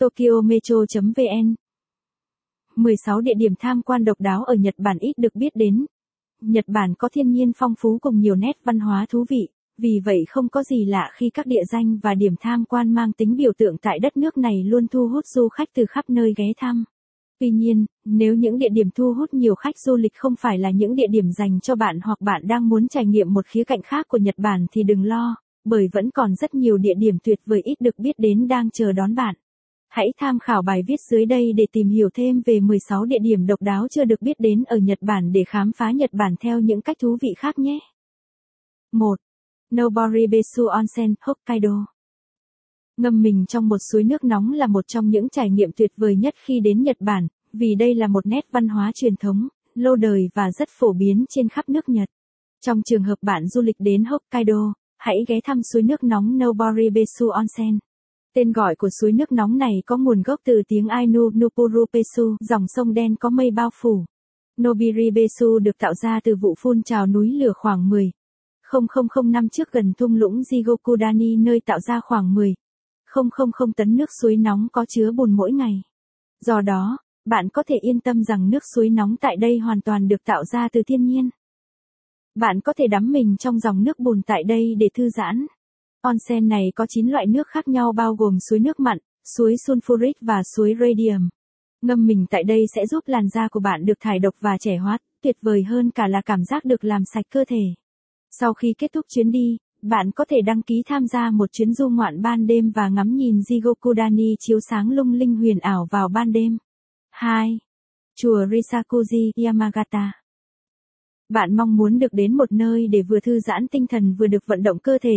tokyometro.vn 16 địa điểm tham quan độc đáo ở Nhật Bản ít được biết đến. Nhật Bản có thiên nhiên phong phú cùng nhiều nét văn hóa thú vị, vì vậy không có gì lạ khi các địa danh và điểm tham quan mang tính biểu tượng tại đất nước này luôn thu hút du khách từ khắp nơi ghé thăm. Tuy nhiên, nếu những địa điểm thu hút nhiều khách du lịch không phải là những địa điểm dành cho bạn hoặc bạn đang muốn trải nghiệm một khía cạnh khác của Nhật Bản thì đừng lo, bởi vẫn còn rất nhiều địa điểm tuyệt vời ít được biết đến đang chờ đón bạn. Hãy tham khảo bài viết dưới đây để tìm hiểu thêm về 16 địa điểm độc đáo chưa được biết đến ở Nhật Bản để khám phá Nhật Bản theo những cách thú vị khác nhé. 1. Noboribesu Onsen, Hokkaido Ngâm mình trong một suối nước nóng là một trong những trải nghiệm tuyệt vời nhất khi đến Nhật Bản, vì đây là một nét văn hóa truyền thống, lâu đời và rất phổ biến trên khắp nước Nhật. Trong trường hợp bạn du lịch đến Hokkaido, hãy ghé thăm suối nước nóng Noboribesu Onsen. Tên gọi của suối nước nóng này có nguồn gốc từ tiếng Ainu Nupurupesu, dòng sông đen có mây bao phủ. Nobiribesu được tạo ra từ vụ phun trào núi lửa khoảng 10. 000 năm trước gần thung lũng Jigokudani nơi tạo ra khoảng 10. 000 tấn nước suối nóng có chứa bùn mỗi ngày. Do đó, bạn có thể yên tâm rằng nước suối nóng tại đây hoàn toàn được tạo ra từ thiên nhiên. Bạn có thể đắm mình trong dòng nước bùn tại đây để thư giãn. Onsen này có 9 loại nước khác nhau bao gồm suối nước mặn, suối sulfuric và suối radium. Ngâm mình tại đây sẽ giúp làn da của bạn được thải độc và trẻ hóa, tuyệt vời hơn cả là cảm giác được làm sạch cơ thể. Sau khi kết thúc chuyến đi, bạn có thể đăng ký tham gia một chuyến du ngoạn ban đêm và ngắm nhìn Jigokudani chiếu sáng lung linh huyền ảo vào ban đêm. 2. Chùa Risakuji, Yamagata Bạn mong muốn được đến một nơi để vừa thư giãn tinh thần vừa được vận động cơ thể.